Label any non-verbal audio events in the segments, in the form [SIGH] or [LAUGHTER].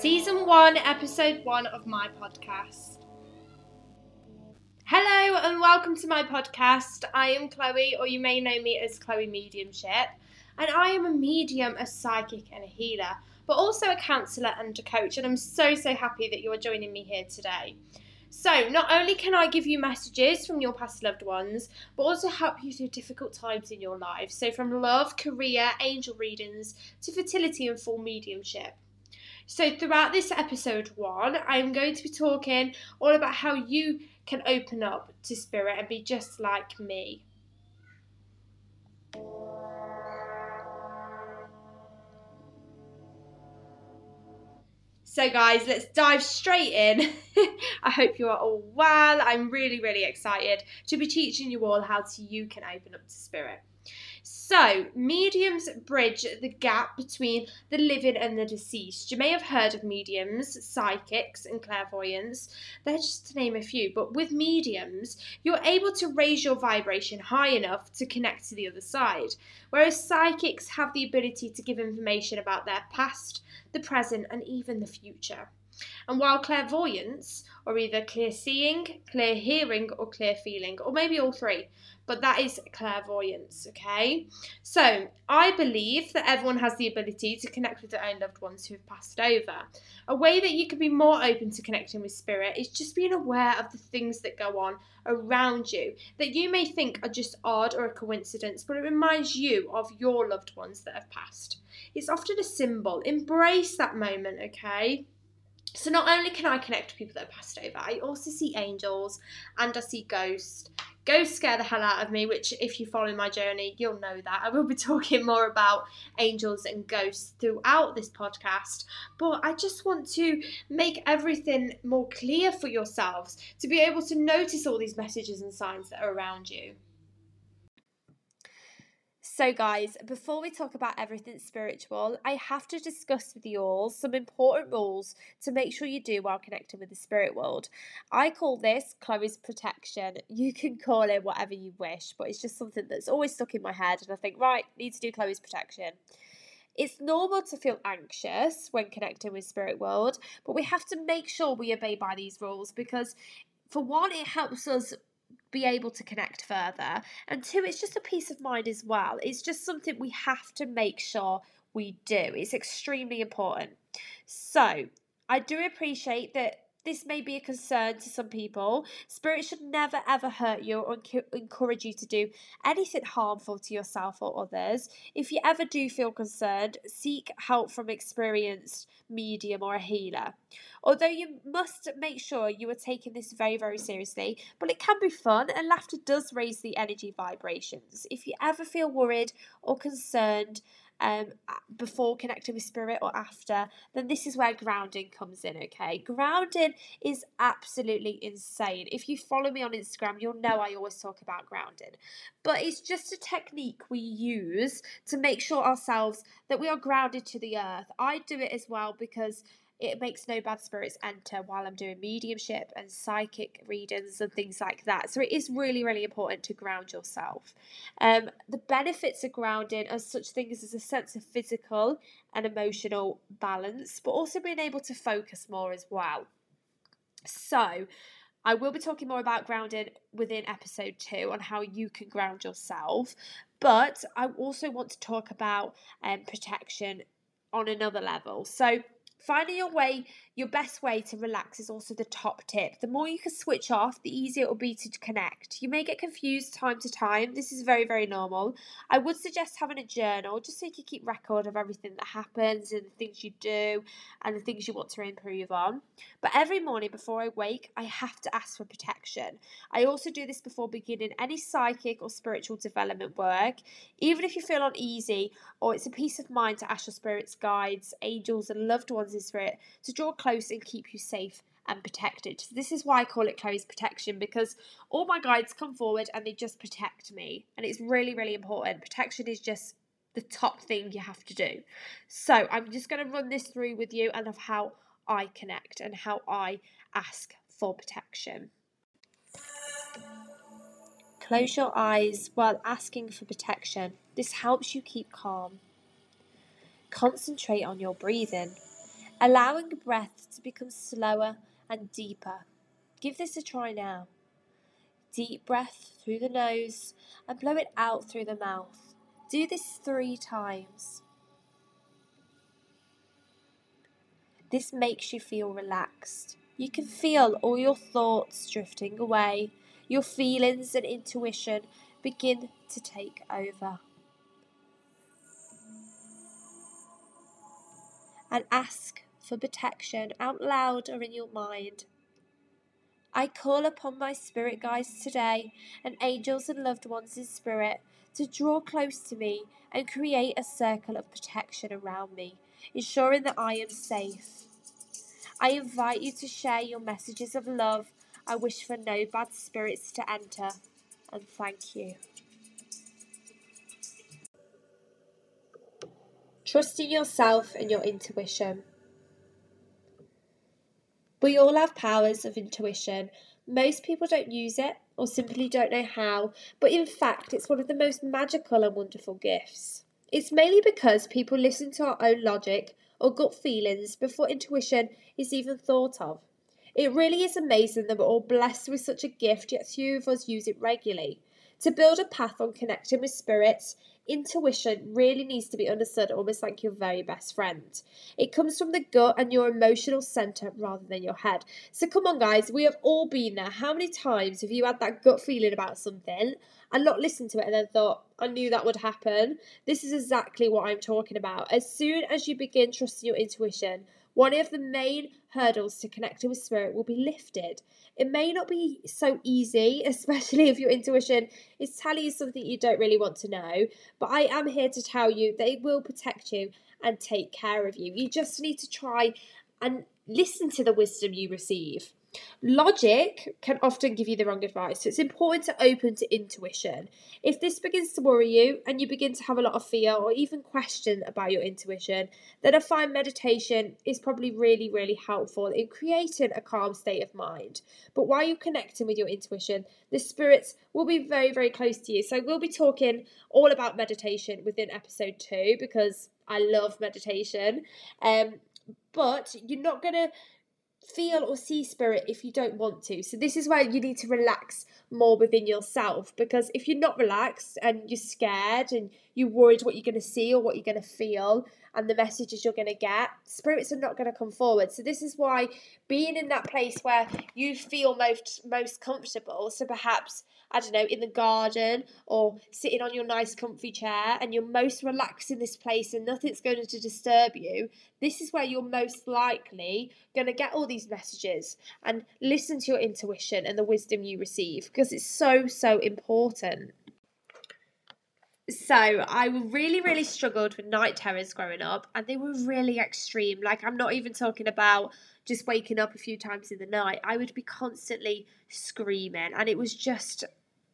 Season 1, Episode 1 of my podcast. Hello and welcome to my podcast. I am Chloe, or you may know me as Chloe Mediumship, and I am a medium, a psychic, and a healer, but also a counsellor and a coach. And I'm so, so happy that you're joining me here today. So, not only can I give you messages from your past loved ones, but also help you through difficult times in your life. So, from love, career, angel readings to fertility and full mediumship. So, throughout this episode one, I'm going to be talking all about how you can open up to spirit and be just like me. So, guys, let's dive straight in. [LAUGHS] I hope you are all well. I'm really, really excited to be teaching you all how to you can open up to spirit. So, mediums bridge the gap between the living and the deceased. You may have heard of mediums, psychics, and clairvoyants. They're just to name a few. But with mediums, you're able to raise your vibration high enough to connect to the other side. Whereas psychics have the ability to give information about their past, the present, and even the future. And while clairvoyance, or either clear seeing, clear hearing, or clear feeling, or maybe all three, but that is clairvoyance, okay? So I believe that everyone has the ability to connect with their own loved ones who have passed over. A way that you can be more open to connecting with spirit is just being aware of the things that go on around you that you may think are just odd or a coincidence, but it reminds you of your loved ones that have passed. It's often a symbol. Embrace that moment, okay? So not only can I connect to people that have passed over, I also see angels and I see ghosts. Ghosts scare the hell out of me, which if you follow my journey, you'll know that. I will be [LAUGHS] talking more about angels and ghosts throughout this podcast, but I just want to make everything more clear for yourselves to be able to notice all these messages and signs that are around you. So, guys, before we talk about everything spiritual, I have to discuss with you all some important rules to make sure you do while connecting with the spirit world. I call this Chloe's protection. You can call it whatever you wish, but it's just something that's always stuck in my head, and I think, right, need to do Chloe's protection. It's normal to feel anxious when connecting with spirit world, but we have to make sure we obey by these rules because for one, it helps us be able to connect further. And two, it's just a peace of mind as well. It's just something we have to make sure we do. It's extremely important. So, I do appreciate that this may be a concern to some people. Spirit should never ever hurt you or encourage you to do anything harmful to yourself or others. If you ever do feel concerned, seek help from experienced medium or a healer. Although you must make sure you are taking this very, very seriously, but it can be fun and laughter does raise the energy vibrations. If you ever feel worried or concerned, um, before connecting with spirit or after, then this is where grounding comes in, okay? Grounding is absolutely insane. If you follow me on Instagram, you'll know I always talk about grounding. But it's just a technique we use to make sure ourselves that we are grounded to the earth. I do it as well because it makes no bad spirits enter while I'm doing mediumship and psychic readings and things like that. So it is really, really important to ground yourself. Um, the benefits of grounding are such things as a sense of physical and emotional balance, but also being able to focus more as well. So, I will be talking more about grounding within episode two on how you can ground yourself, but I also want to talk about um, protection on another level. So, Finding your way, your best way to relax is also the top tip. The more you can switch off, the easier it will be to connect. You may get confused time to time. This is very, very normal. I would suggest having a journal just so you can keep record of everything that happens and the things you do and the things you want to improve on. But every morning before I wake, I have to ask for protection. I also do this before beginning any psychic or spiritual development work. Even if you feel uneasy or it's a peace of mind to ask your spirits, guides, angels, and loved ones in spirit to draw close and keep you safe and protected. So this is why I call it Chloe's protection because all my guides come forward and they just protect me. And it's really, really important. Protection is just the top thing you have to do. So I'm just going to run this through with you and of how I connect and how I ask for protection. Close your eyes while asking for protection. This helps you keep calm. Concentrate on your breathing allowing breath to become slower and deeper. Give this a try now. Deep breath through the nose and blow it out through the mouth. Do this three times. This makes you feel relaxed. You can feel all your thoughts drifting away. Your feelings and intuition begin to take over. And ask for protection out loud or in your mind. I call upon my spirit guides today and angels and loved ones in spirit to draw close to me and create a circle of protection around me, ensuring that I am safe. I invite you to share your messages of love. I wish for no bad spirits to enter, and thank you. Trusting yourself and your intuition. We all have powers of intuition. Most people don't use it or simply don't know how, but in fact, it's one of the most magical and wonderful gifts. It's mainly because people listen to our own logic or gut feelings before intuition is even thought of. It really is amazing that we're all blessed with such a gift, yet few of us use it regularly. To build a path on connecting with spirits, intuition really needs to be understood almost like your very best friend. It comes from the gut and your emotional center rather than your head. So come on, guys, we have all been there. How many times have you had that gut feeling about something and not listened to it and then thought, I knew that would happen? This is exactly what I'm talking about. As soon as you begin trusting your intuition, one of the main hurdles to connecting with spirit will be lifted. It may not be so easy, [LAUGHS] especially if your intuition is telling you something you don't really want to know, but I am here to tell you it will protect you and take care of you. You just need to try and listen to the wisdom you receive. Logic can often give you the wrong advice, so it's important to open to intuition. If this begins to worry you and you begin to have a lot of fear or even question about your intuition, then I find meditation is probably really, really helpful in creating a calm state of mind. But while you're connecting with your intuition, the spirits will be very, very close to you. So we'll be talking all about meditation within episode two because I love meditation. Um, but you're not to feel or see spirit if you don't want to. So this is where you need to relax more within yourself because if you're not relaxed and you're scared and you're worried what you're going to see or what you're going to feel and the messages you're going to get, spirits are not going to come forward. So this is why being in that place where you feel most most comfortable, so perhaps I don't know, in the garden or sitting on your nice comfy chair and you're most relaxed in this place and nothing's going to disturb you, this is where you're most likely going to get all these messages and listen to your intuition and the wisdom you receive because it's so, so important. So I really, really struggled with night terrors growing up, and they were really extreme. Like I'm not even talking about just waking up a few times in the night. I would be constantly screaming, and it was just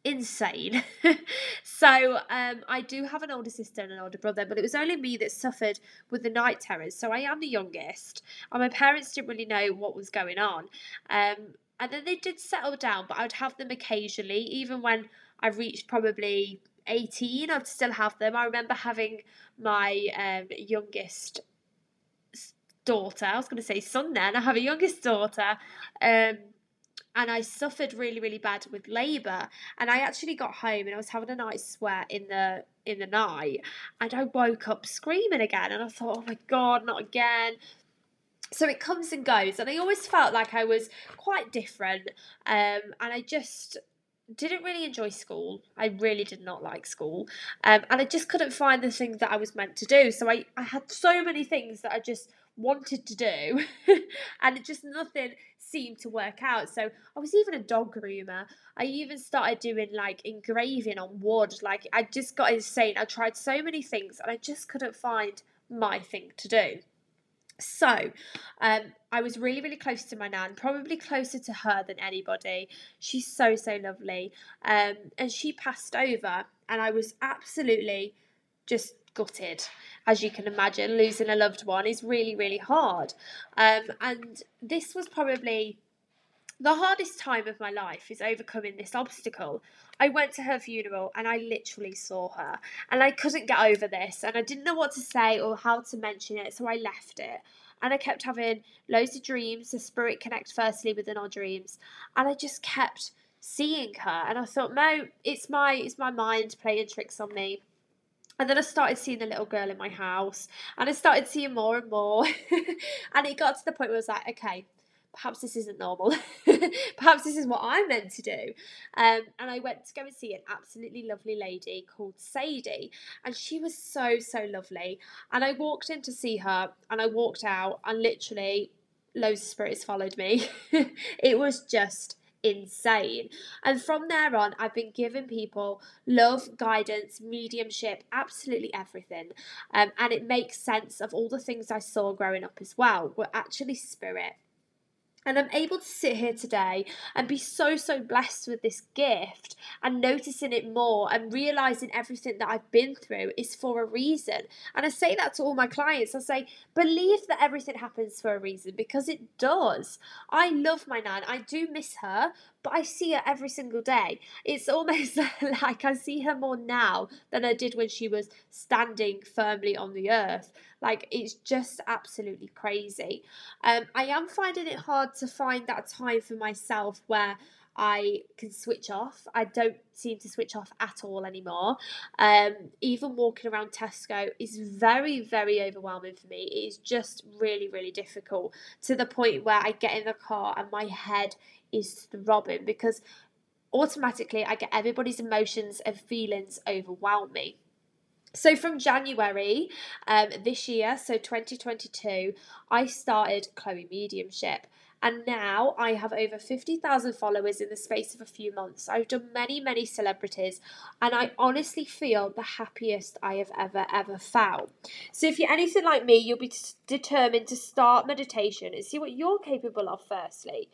insane. [LAUGHS] so um, I do have an older sister and an older brother, but it was only me that suffered with the night terrors. So I am the youngest, and my parents didn't really know what was going on. Um, and then they did settle down, but I would have them occasionally, even when I reached probably 18, I'd still have them. I remember having my um, youngest daughter, I was going to say son then, I have a youngest daughter. Um, and I suffered really, really bad with labour. And I actually got home and I was having a night sweat in the in the night, and I woke up screaming again. And I thought, oh my god, not again. So it comes and goes, and I always felt like I was quite different. Um, and I just didn't really enjoy school. I really did not like school. Um, and I just couldn't find the things that I was meant to do. So I, I had so many things that I just wanted to do [LAUGHS] and it just nothing seemed to work out. So I was even a dog groomer. I even started doing like engraving on wood. Like I just got insane. I tried so many things and I just couldn't find my thing to do. So, um, I was really, really close to my nan, probably closer to her than anybody. She's so, so lovely. Um, and she passed over, and I was absolutely just gutted. As you can imagine, losing a loved one is really, really hard. Um, and this was probably the hardest time of my life is overcoming this obstacle. I went to her funeral and I literally saw her, and I couldn't get over this, and I didn't know what to say or how to mention it, so I left it. and I kept having loads of dreams. The spirit connect firstly within our dreams, and I just kept seeing her, and I thought, no, it's my it's my mind playing tricks on me. And then I started seeing the little girl in my house, and I started seeing more and more, [LAUGHS] and it got to the point where I was like, okay, perhaps this isn't normal. [LAUGHS] perhaps this is what I'm meant to do. Um, and I went to go and see an absolutely lovely lady called Sadie. And she was so, so lovely. And I walked in to see her and I walked out, and literally loads of spirits followed me. [LAUGHS] it was just insane. And from there on, I've been giving people love, guidance, mediumship, absolutely everything. Um, and it makes sense of all the things I saw growing up as well were actually spirit. And I'm able to sit here today and be so, so blessed with this gift and noticing it more and realizing everything that I've been through is for a reason. And I say that to all my clients. I say, believe that everything happens for a reason because it does. I love my nan. I do miss her, but I see her every single day. It's almost [LAUGHS] like I see her more now than I did when she was standing firmly on the earth. Like it's just absolutely crazy. Um, I am finding it hard to find that time for myself where I can switch off. I don't seem to switch off at all anymore. Um, even walking around Tesco is very, very overwhelming for me. It is just really, really difficult to the point where I get in the car and my head is throbbing because automatically I get everybody's emotions and feelings overwhelm me. So from January um, this year, so 2022, I started Chloe Mediumship. And now I have over 50,000 followers in the space of a few months. I've done many, many celebrities, and I honestly feel the happiest I have ever, ever felt. So, if you're anything like me, you'll be t- determined to start meditation and see what you're capable of, firstly.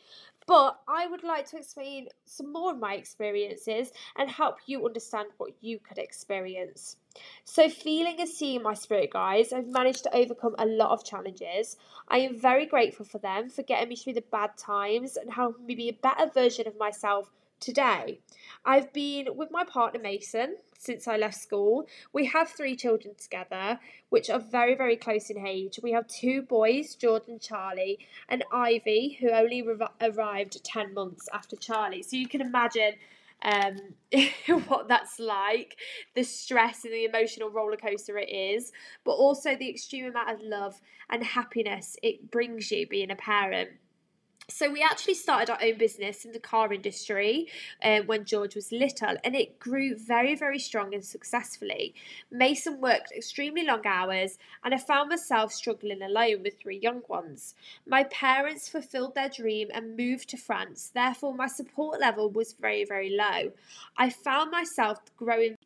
But I would like to explain some more of my experiences and help you understand what you could experience. So, feeling and seeing my spirit guides, I've managed to overcome a lot of challenges. I am very grateful for them for getting me through the bad times and helping me be a better version of myself today. I've been with my partner Mason since I left school. We have three children together, which are very, very close in age. We have two boys, George and Charlie, and Ivy, who only re- arrived 10 months after Charlie. So you can imagine um, [LAUGHS] what that's like, the stress and the emotional roller coaster it is, but also the extreme amount of love and happiness it brings you being a parent. So we actually started our own business in the car industry uh, when George was little, and it grew very, very strong and successfully. Mason worked extremely long hours, and I found myself struggling alone with three young ones. My parents fulfilled their dream and moved to France, therefore, my support level was very, very low. I found myself growing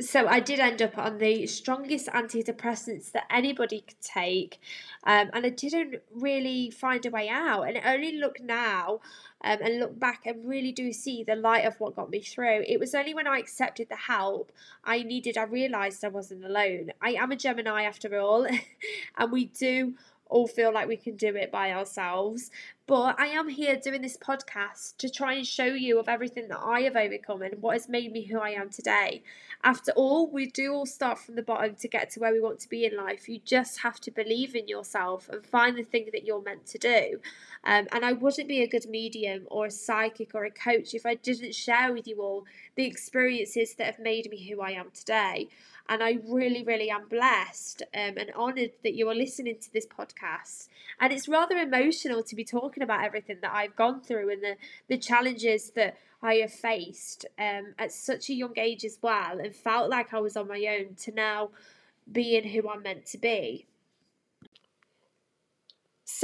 so I did end up on the strongest antidepressants that anybody could take, um, and I didn't really find a way out. And I only look now um, and look back and really do see the light of what got me through. It was only when I accepted the help I needed, I realised I wasn't alone. I am a Gemini after all, [LAUGHS] and we do all feel like we can do it by ourselves. But I am here doing this podcast to try and show you of everything that I have overcome and what has made me who I am today. After all, we do all start from the bottom to get to where we want to be in life. You just have to believe in yourself and find the thing that you're meant to do. Um, and I wouldn't be a good medium or a psychic or a coach if I didn't share with you all the experiences that have made me who I am today. And I really, really am blessed um, and honoured that you are listening to this podcast. And it's rather emotional to be talking about everything that I've gone through and the, the challenges that I have faced um, at such a young age as well and felt like I was on my own to now being who I'm meant to be.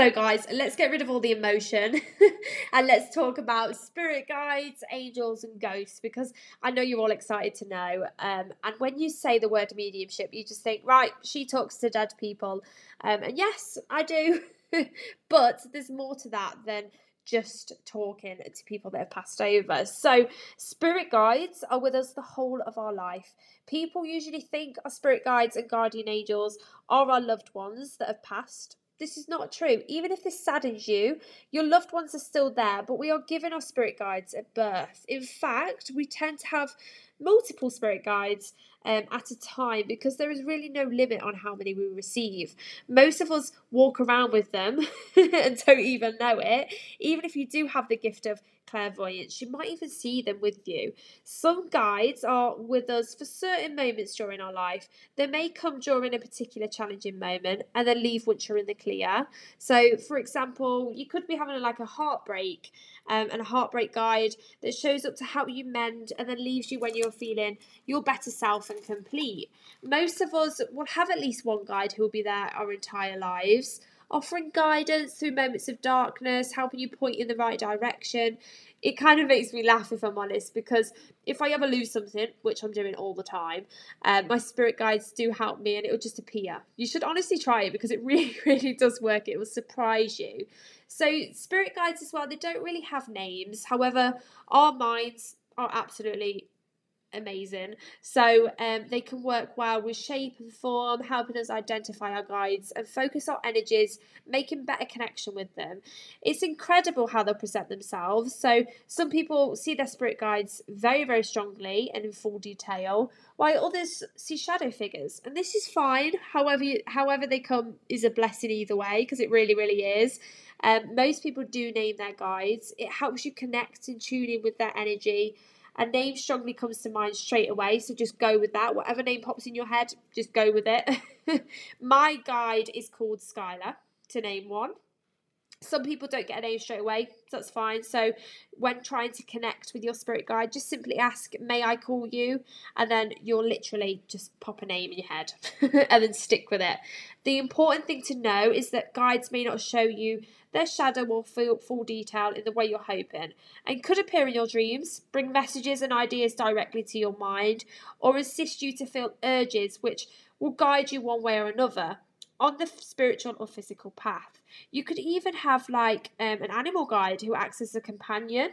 So, guys, let's get rid of all the emotion [LAUGHS] and let's talk about spirit guides, angels, and ghosts because I know you're all excited to know. Um, and when you say the word mediumship, you just think, right, she talks to dead people. Um, and yes, I do. [LAUGHS] but there's more to that than just talking to people that have passed over. So, spirit guides are with us the whole of our life. People usually think our spirit guides and guardian angels are our loved ones that have passed this is not true. Even if this saddens you, your loved ones are still there, but we are given our spirit guides at birth. In fact, we tend to have multiple spirit guides um, at a time because there is really no limit on how many we receive. Most of us walk around with them [LAUGHS] and don't even know it. Even if you do have the gift of clairvoyance, you might even see them with you. Some guides are with us for certain moments during our life. They may come during a particular challenging moment and then leave once you're in the clear. So, for example, you could be having like a heartbreak um, and a heartbreak guide that shows up to help you mend and then leaves you when you're feeling your better self and complete. Most of us will have at least one guide who will be there our entire lives offering guidance through moments of darkness, helping you point in the right direction. It kind of makes me laugh if I'm honest, because if I ever lose something, which I'm doing all the time, um, my spirit guides do help me and it will just appear. You should honestly try it because it [LAUGHS] really, really does work. It will surprise you. So, spirit guides as well, they don't really have names. However, our minds are absolutely amazing. So um, they can work well with shape and form, helping us identify our guides and focus our energies, making better connection with them. It's incredible how they'll present themselves. So some people see their spirit guides very, very strongly and in full detail, while others see shadow figures. And this is fine. However, however they come is a blessing either way because it really, really is. Um, most people do name their guides. It helps you connect and tune in with their energy a name strongly comes to mind straight away, so just go with that. Whatever name pops in your head, just go with it. [LAUGHS] My guide is called Skylar, to name one. Some people don't get a name straight away, so that's fine. So, when trying to connect with your spirit guide, just simply ask, May I call you? And then you'll literally just pop a name in your head [LAUGHS] and then stick with it. The important thing to know is that guides may not show you their shadow or full, full detail in the way you're hoping and could appear in your dreams, bring messages and ideas directly to your mind, or assist you to feel urges which will guide you one way or another on the spiritual or physical path. You could even have like um, an animal guide who acts as a companion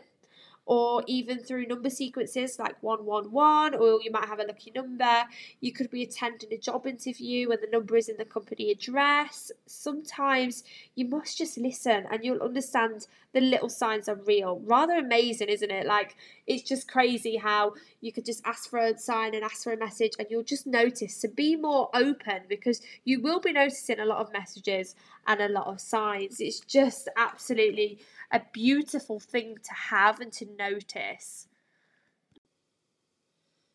or even through number sequences like 111, or you might have a lucky number. You could be attending a job interview and the number is in the company address. Sometimes you must just listen and you'll understand the little signs are real. Rather amazing, isn't it? Like, it's just crazy how you could just ask for a sign and ask for a message and you'll just notice. So be more open because you will be noticing a lot of messages and a lot of signs. It's just absolutely a beautiful thing to have and to notice.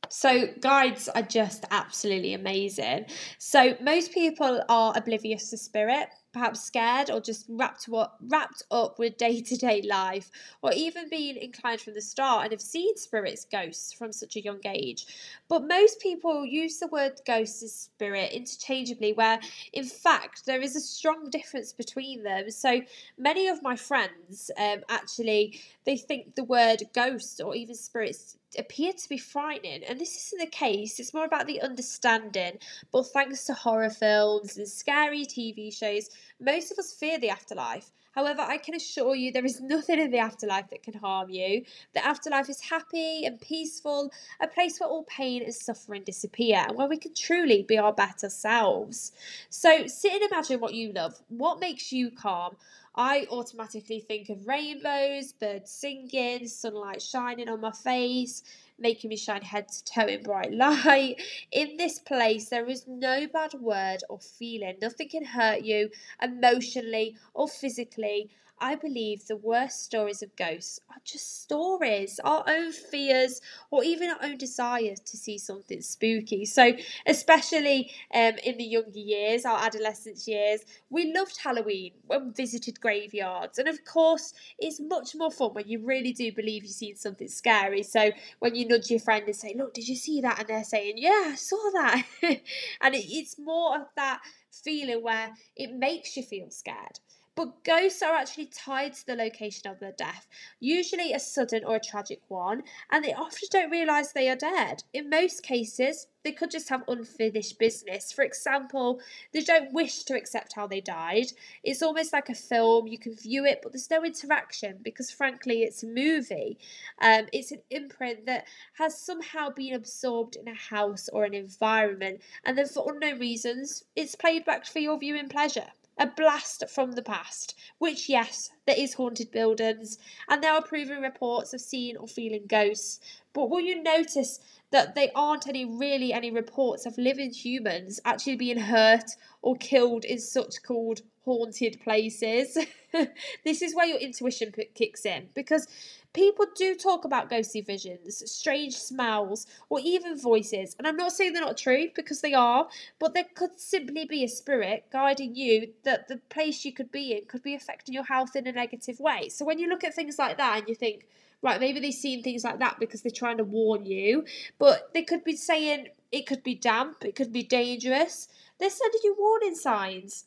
So, guides are just absolutely amazing. So, most people are oblivious to spirit perhaps scared or just wrapped up, wrapped up with day to day life, or even being inclined from the start and have seen spirits, ghosts from such a young age. But most people use the word ghost as spirit interchangeably, where in fact there is a strong difference between them. So many of my friends um, actually they think the word ghost or even spirits appear to be frightening, and this isn't the case. It's more about the understanding. But thanks to horror films and scary TV shows, most of us fear the afterlife. However, I can assure you there is nothing in the afterlife that can harm you. The afterlife is happy and peaceful, a place where all pain and suffering disappear, and where we can truly be our better selves. So sit and imagine what you love. What makes you calm? I automatically think of rainbows, birds singing, sunlight shining on my face, making me shine head to toe in bright [LAUGHS] light. In this place, there is no bad word or feeling. Nothing can hurt you emotionally or physically. I believe the worst stories of ghosts are just stories, our own fears, or even our own desire to see something spooky. So, especially um, in the younger years, our adolescence years, we loved Halloween when we visited graveyards. And of course, it's much more fun when you really do believe you've seen something scary. So, when you nudge your friend and say, Look, did you see that? And they're saying, Yeah, I saw that. [LAUGHS] and it, it's more of that feeling where it makes you feel scared. But ghosts are actually tied to the location of their death, usually a sudden or a tragic one, and they often don't realise they are dead. In most cases, they could just have unfinished business. For example, they don't wish to accept how they died. It's almost like a film, you can view it, but there's no interaction because, frankly, it's a movie. Um, it's an imprint that has somehow been absorbed in a house or an environment, and then for unknown reasons, it's played back for your viewing pleasure a blast from the past, which, yes, there is haunted buildings, and there are proven reports of seeing or feeling ghosts. But will you notice that there aren't any really any reports of living humans actually being hurt or killed in such called haunted places? [LAUGHS] this is where your intuition kicks in because people do talk about ghostly visions, strange smells, or even voices. And I'm not saying they're not true because they are, but there could simply be a spirit guiding you that the place you could be in could be affecting your health in a negative way. So when you look at things like that and you think, right, maybe they've seen things like that because they're trying to warn you, but they could be saying it could be damp, it could be dangerous. They're sending you warning signs.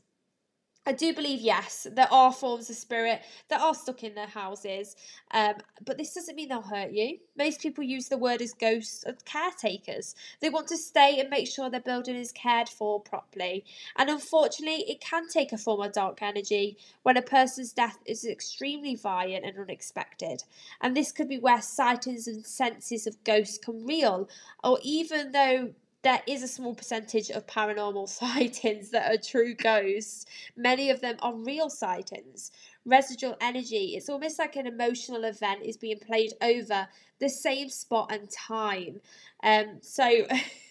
I do believe, yes, there are forms of spirit that are stuck in their houses, um, but this doesn't mean they'll hurt you. Most people use the word as ghosts as caretakers. They want to stay and make sure their building is cared for properly. And unfortunately, it can take a form of dark energy when a person's death is extremely violent and unexpected. And this could be where sightings and senses of ghosts come real, or even though there is a small percentage of paranormal [LAUGHS] sightings that are true ghosts. Many of them are real sightings. Residual energy, it's almost like an emotional event is being played over the same spot and time. Um, so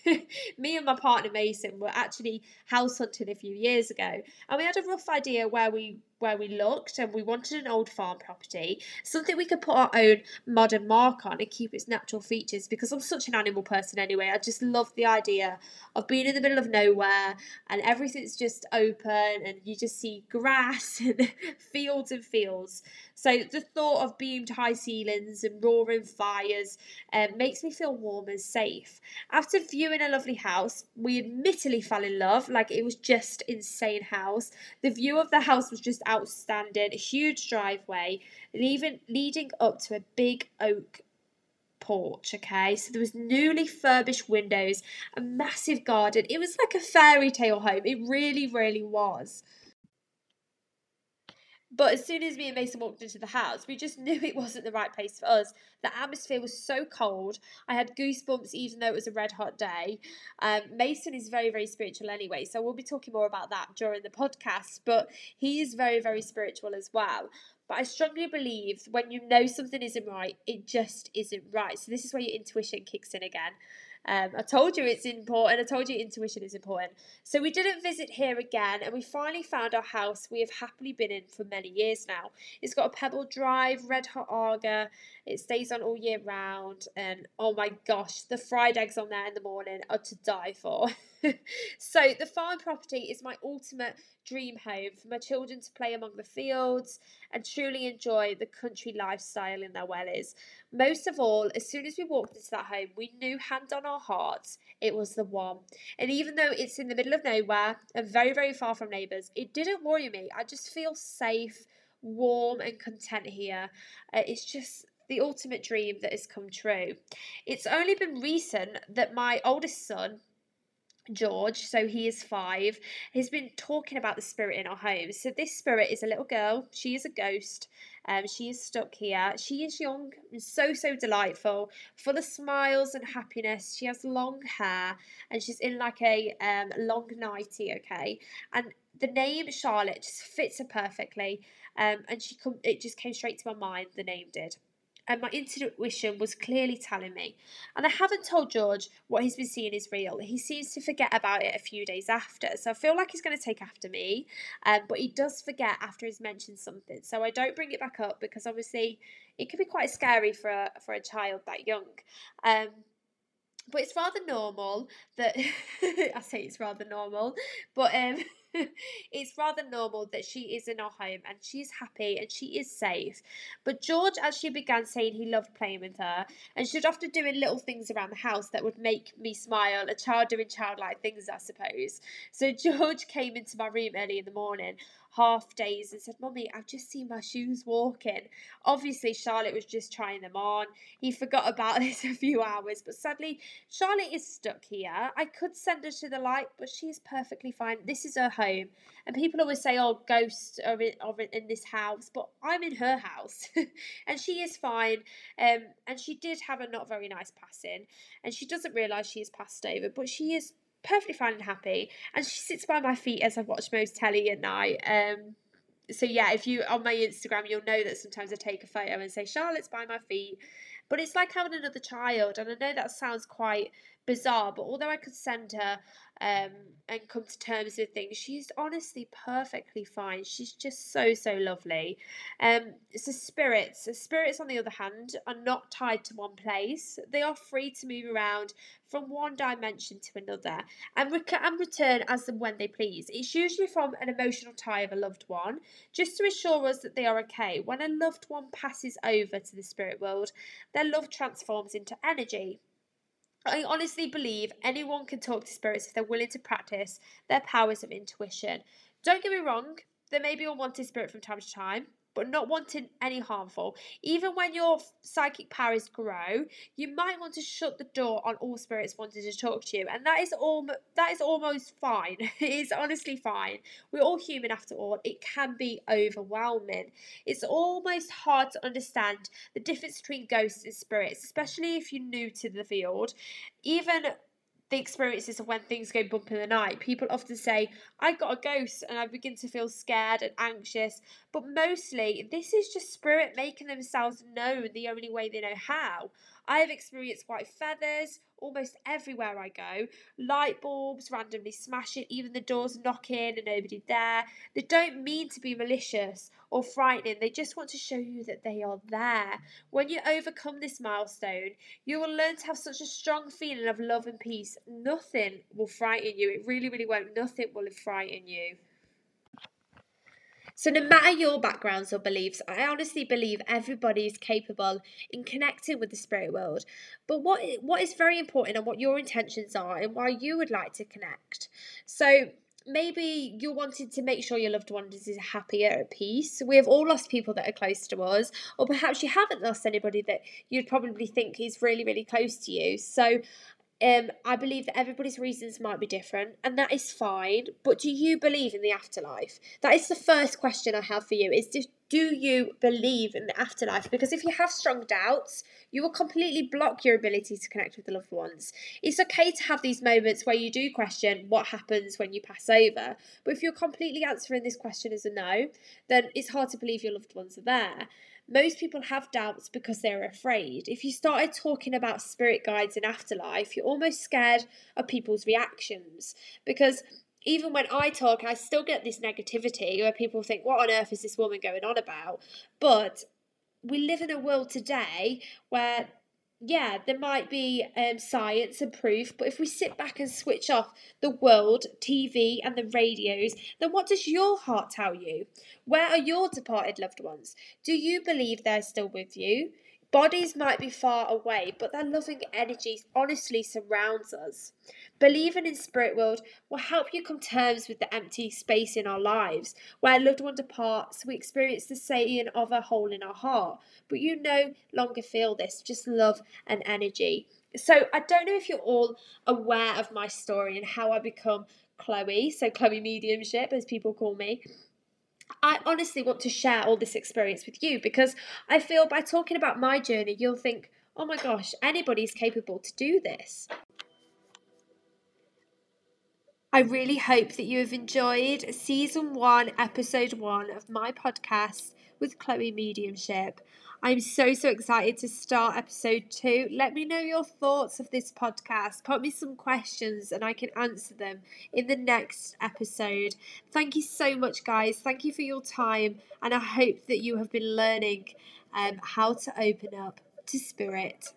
[LAUGHS] me and my partner Mason were actually house hunting a few years ago, and we had a rough idea where we where we looked, and we wanted an old farm property, something we could put our own modern mark on and keep its natural features. Because I'm such an animal person anyway, I just love the idea of being in the middle of nowhere and everything's just open, and you just see grass [LAUGHS] and fields and fields. So the thought of beamed high ceilings and roaring fires um, makes me feel warm and safe. After viewing a lovely house, we admittedly fell in love. Like it was just insane house. The view of the house was just outstanding. A huge driveway, even leading up to a big oak porch, okay? So there was newly furbished windows, a massive garden. It was like a fairy tale home. It really, really was. But as soon as me and Mason walked into the house, we just [LAUGHS] knew it wasn't the right place for us. The atmosphere was so cold. I had goosebumps even though it was a red hot day. Um, Mason is very, very spiritual anyway, so we'll be talking more about that during the podcast. But he is very, very spiritual as well. But I strongly believe when you know something isn't right, it just isn't right. So this is where your intuition kicks in again. Um, I told you it's important. I told you intuition is important. So we didn't visit here again, and we finally found our house we have happily been in for many years now. It's got a pebble drive, red hot Aga. It stays on all year round, and oh my gosh, the fried eggs on there in the morning are to die for. [LAUGHS] [LAUGHS] so the farm property is my ultimate dream home for my children to play among the fields and truly enjoy the country lifestyle in their wellies. Most of all, as soon as we walked into that home, we knew hand on our hearts it was the one. And even though it's in the middle of nowhere and very, very far from neighbours, it didn't worry me. I just feel safe, warm, and content here. Uh, it's just the ultimate dream that has come true. It's only been recent that my oldest son, George, so he is five, has been talking about the spirit in our home. So this spirit is a little girl. She is a ghost. Um, she is stuck here. She is young and so so delightful, full of smiles and happiness. She has long hair and she's in like a um, long nightie. Okay, and the name Charlotte just fits her perfectly. Um, and she come, it just came straight to my mind. The name did and my intuition was clearly telling me. And I haven't told George what he's been seeing is real. He seems to forget about it a few days after. So I feel like he's going to take after me, um, but he does forget after he's mentioned something. So I don't bring it back up because obviously it can be quite scary for a, for a child that young. Um, but it's rather normal that [LAUGHS] I say it's rather normal, but um, [LAUGHS] [LAUGHS] it's rather normal that she is in our home and she's happy and she is safe. But George actually began saying he loved playing with her and she'd often doing little things around the house that would make me smile, a child doing childlike things, I suppose. So [LAUGHS] George came into my room early in the morning half days and said, Mummy, I've just seen my shoes walking. Obviously, Charlotte was just trying them on. He forgot about [LAUGHS] this a few hours, but sadly, Charlotte is stuck here. I could send her to the light, but she is perfectly fine. This is her home. And people always say, oh, ghosts are in, are in this house, but I'm in her house. [LAUGHS] and she is fine. Um, and she did have a not very nice passing. And she doesn't realise she is passed over, but she is perfectly fine and happy. And she sits by my feet as I watch most telly at night. Um, so yeah, if you on my Instagram, you'll know that sometimes I take a photo and say Charlotte's by my feet. But it's like having another child, and I know that sounds quite bizarre, but although I could send her um, and come to terms with things, she's honestly perfectly fine. She's just so, so lovely. Um, so spirits, spirits on the other hand, are not tied to one place. They are free to move around from one dimension to another and, rec- and return as and when they please. It's usually from an emotional tie of a loved one, just to assure us that they are okay. When a loved one passes over to the spirit world, their love transforms into energy. I honestly believe anyone can talk to spirits if they're willing to practice their powers of intuition. Don't get me wrong, there may be unwanted spirit from time to time, but not wanting any harmful. Even when your psychic powers grow, you might want to shut the door on all spirits wanting to talk to you, and that is all. That is almost fine. [LAUGHS] it is honestly fine. We're all human after all. It can be overwhelming. It's almost hard to understand the difference between ghosts and spirits, especially if you're new to the field. Even the experiences of when things go bump in the night. People often say, I got a ghost, and I begin to feel scared and anxious. But mostly, this is just spirit making themselves known the only way they know how. I have experienced white feathers almost everywhere I go. Light bulbs randomly smashing, even the doors knocking in and nobody there. They don't mean to be malicious or frightening, they just want to show you that they are there. When you overcome this milestone, you will learn to have such a strong feeling of love and peace. Nothing will frighten you. It really, really won't. Nothing will frighten you. So, no matter your backgrounds or beliefs, I honestly believe everybody is capable in connecting with the spirit world. But what what is very important and what your intentions are and why you would like to connect. So, maybe you're wanting to make sure your loved one is happy at peace. We have all lost people that are close to us, or perhaps you haven't lost anybody that you'd probably think is really, really close to you. So um, I believe that everybody's reasons might be different, and that is fine. But do you believe in the afterlife? That is the first question I have for you: is just do you believe in the afterlife? Because if you have strong doubts, you will completely block your ability to connect with the loved ones. It's okay to have these moments where you do question what happens when you pass over, but if you're completely answering this question as a no, then it's hard to believe your loved ones are there. Most people have doubts because they're afraid. If you started talking about spirit guides in afterlife, you're almost scared of people's reactions because even when I talk, I still get this negativity where people think, What on earth is this woman going on about? But we live in a world today where yeah, there might be um, science and proof, but if we sit back and switch off the world, TV, and the radios, then what does your heart tell you? Where are your departed loved ones? Do you believe they're still with you? Bodies might be far away, but their loving energy honestly surrounds us. Believing in spirit world will help you come terms with the empty space in our lives. Where a loved one departs, we experience the saying of a hole in our heart. But you no longer feel this, just love and energy. So I don't know if you're all aware of my story and how I become Chloe, so Chloe Mediumship, as people call me. I honestly want to share all this experience with you because I feel by talking about my journey, you'll think, oh my gosh, anybody's capable to do this. I really hope that you have enjoyed season one, episode one of my podcast with Chloe Mediumship. I'm so, so excited to start episode two. Let me know your thoughts of this podcast. Put me some questions and I can answer them in the next episode. Thank you so much, guys. Thank you for your time. And I hope that you have been learning um, how to open up to spirit.